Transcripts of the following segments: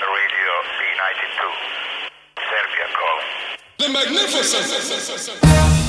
Radio B92. Serbia calling. The magnificent.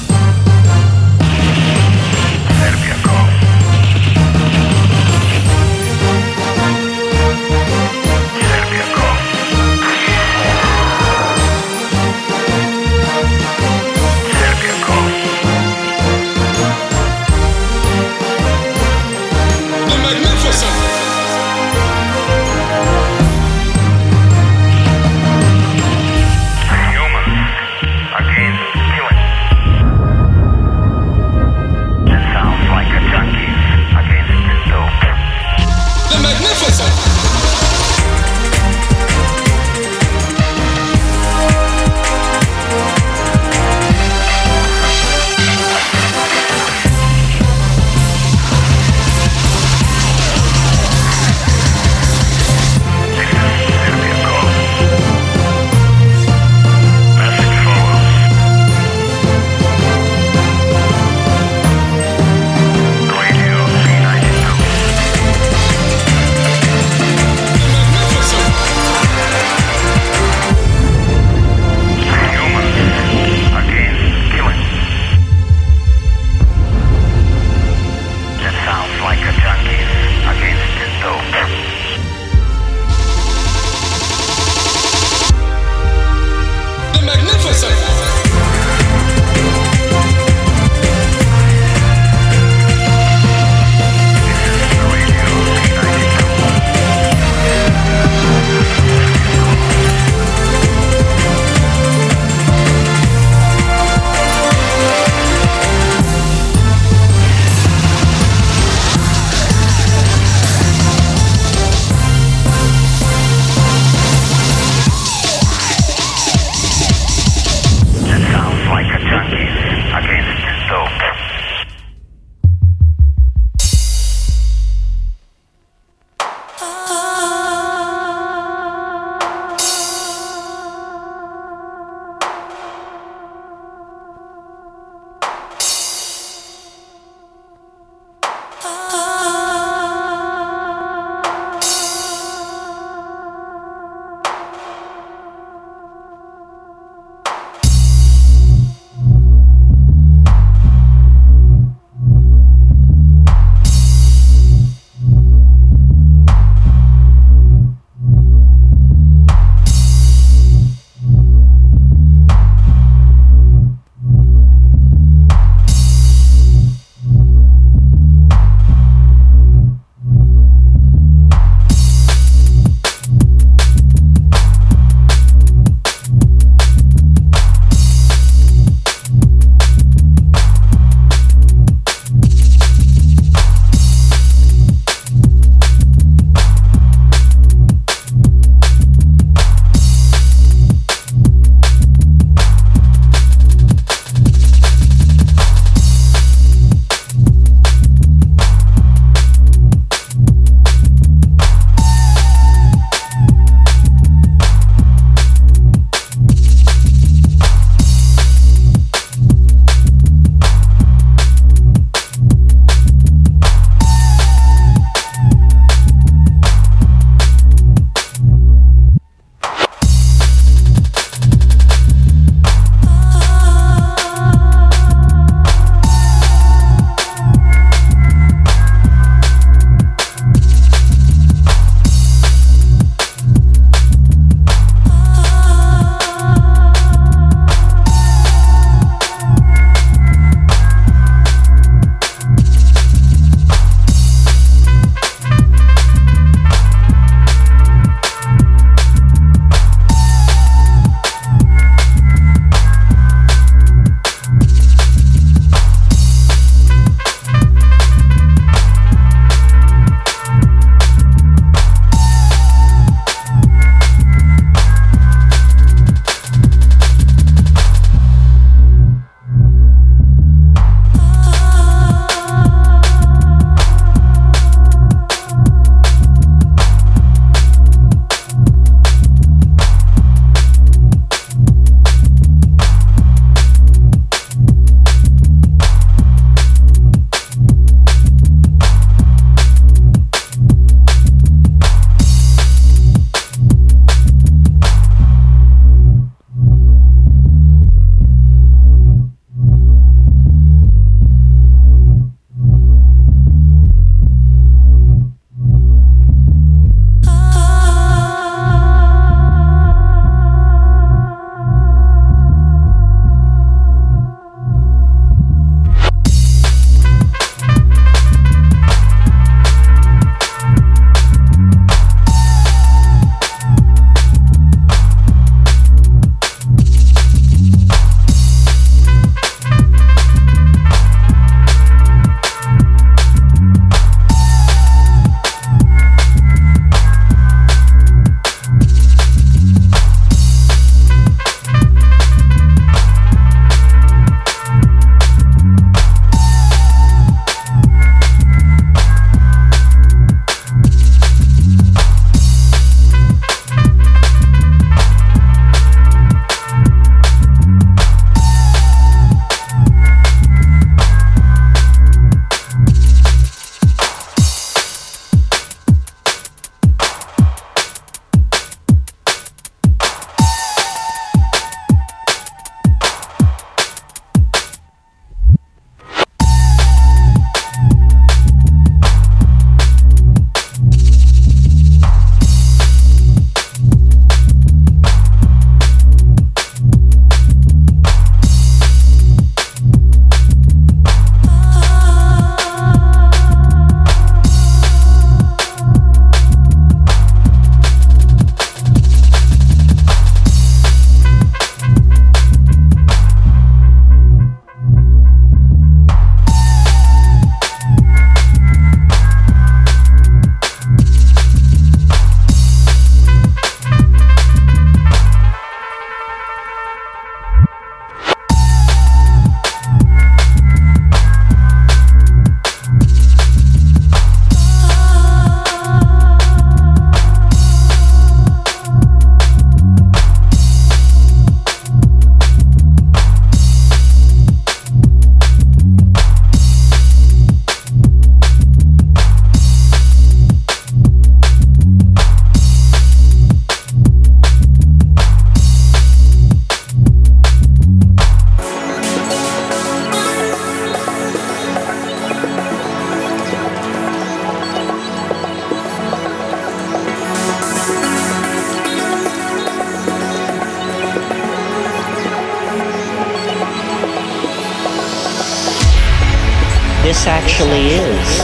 This actually is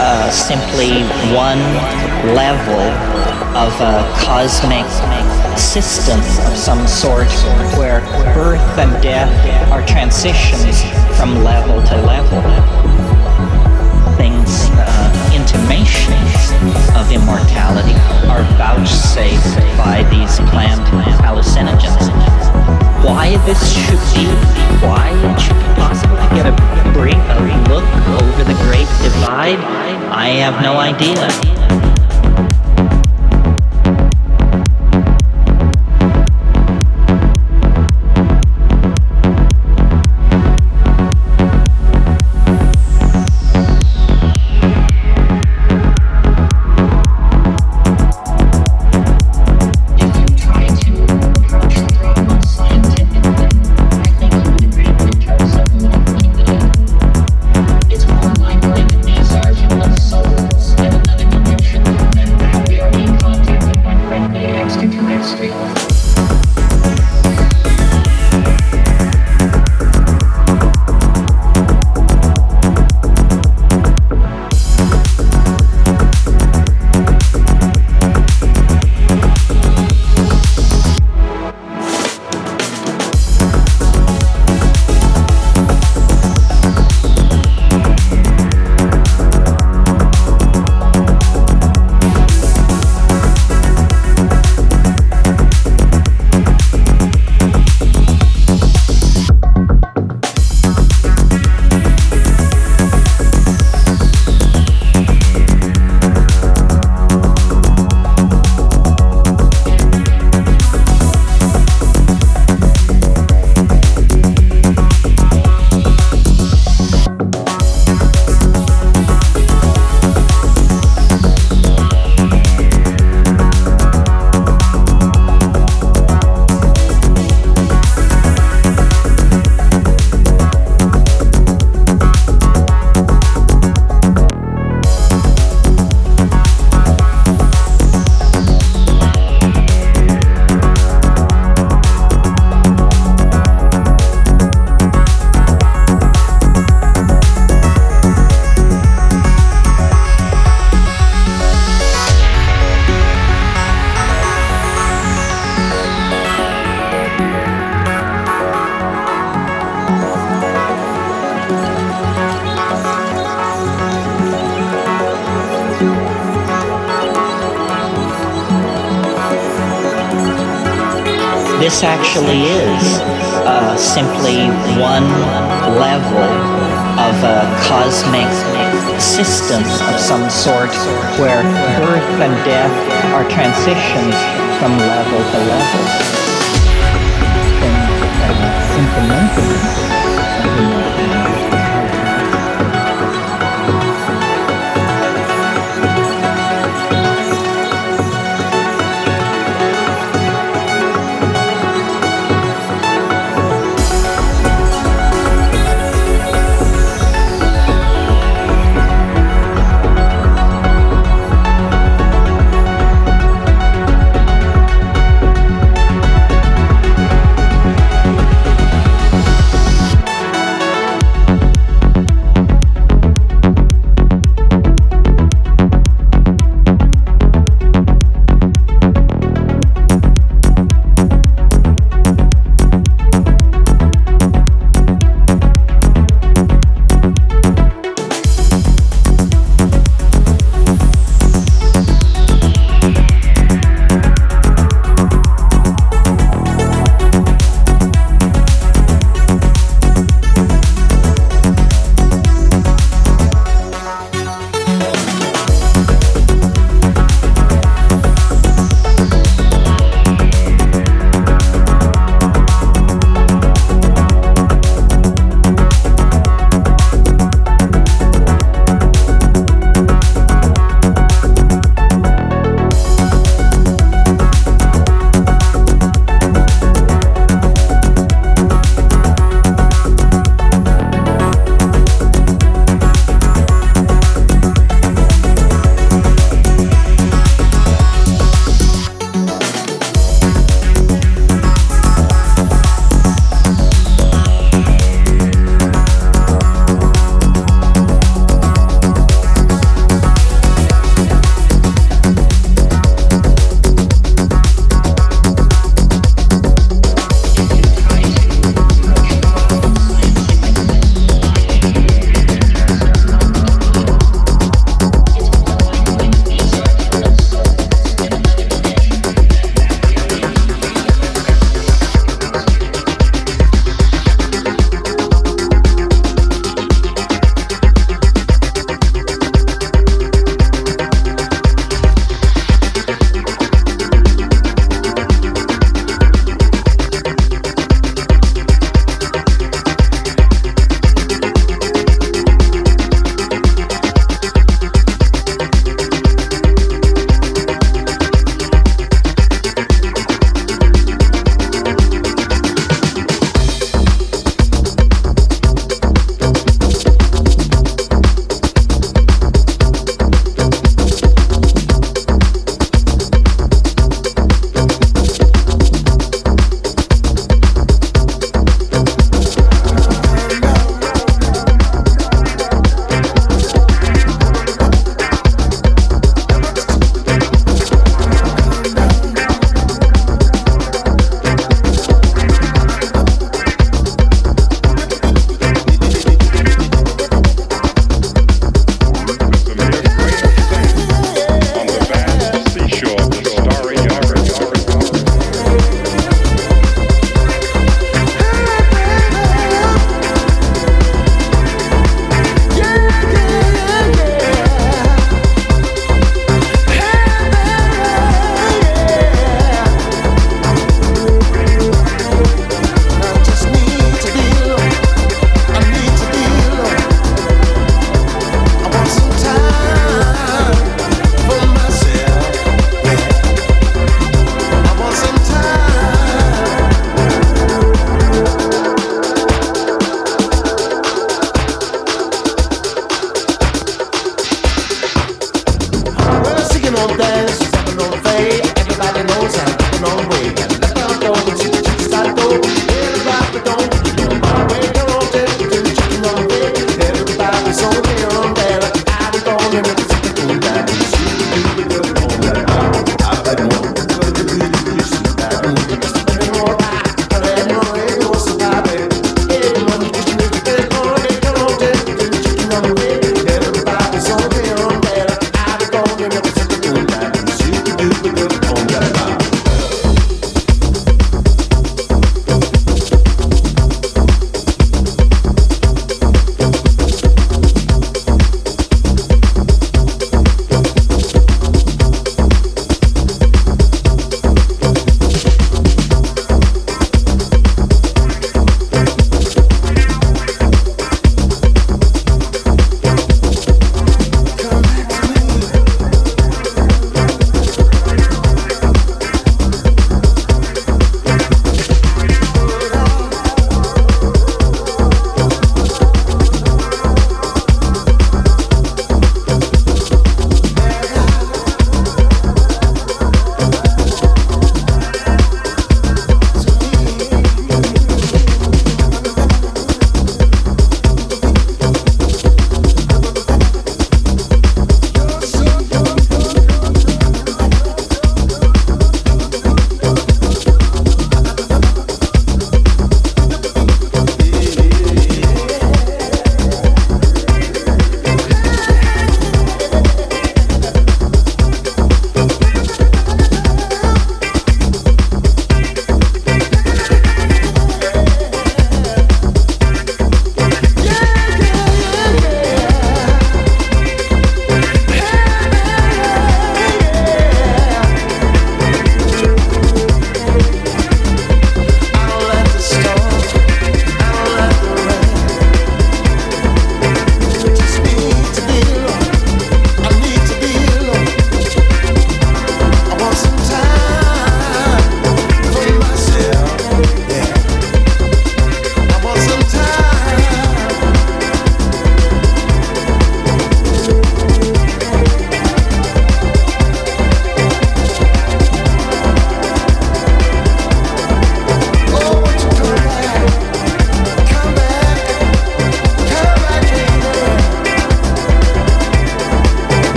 uh, simply one level of a cosmic system of some sort where birth and death are transitions from level to level. Things, uh, intimations of immortality are vouchsafed by these plant hallucinogens. Why this should be, why it should be possible to get a brief look over the great divide, I have no idea. This actually is uh, simply one level of a cosmic system of some sort where birth and death are transitions from level to level.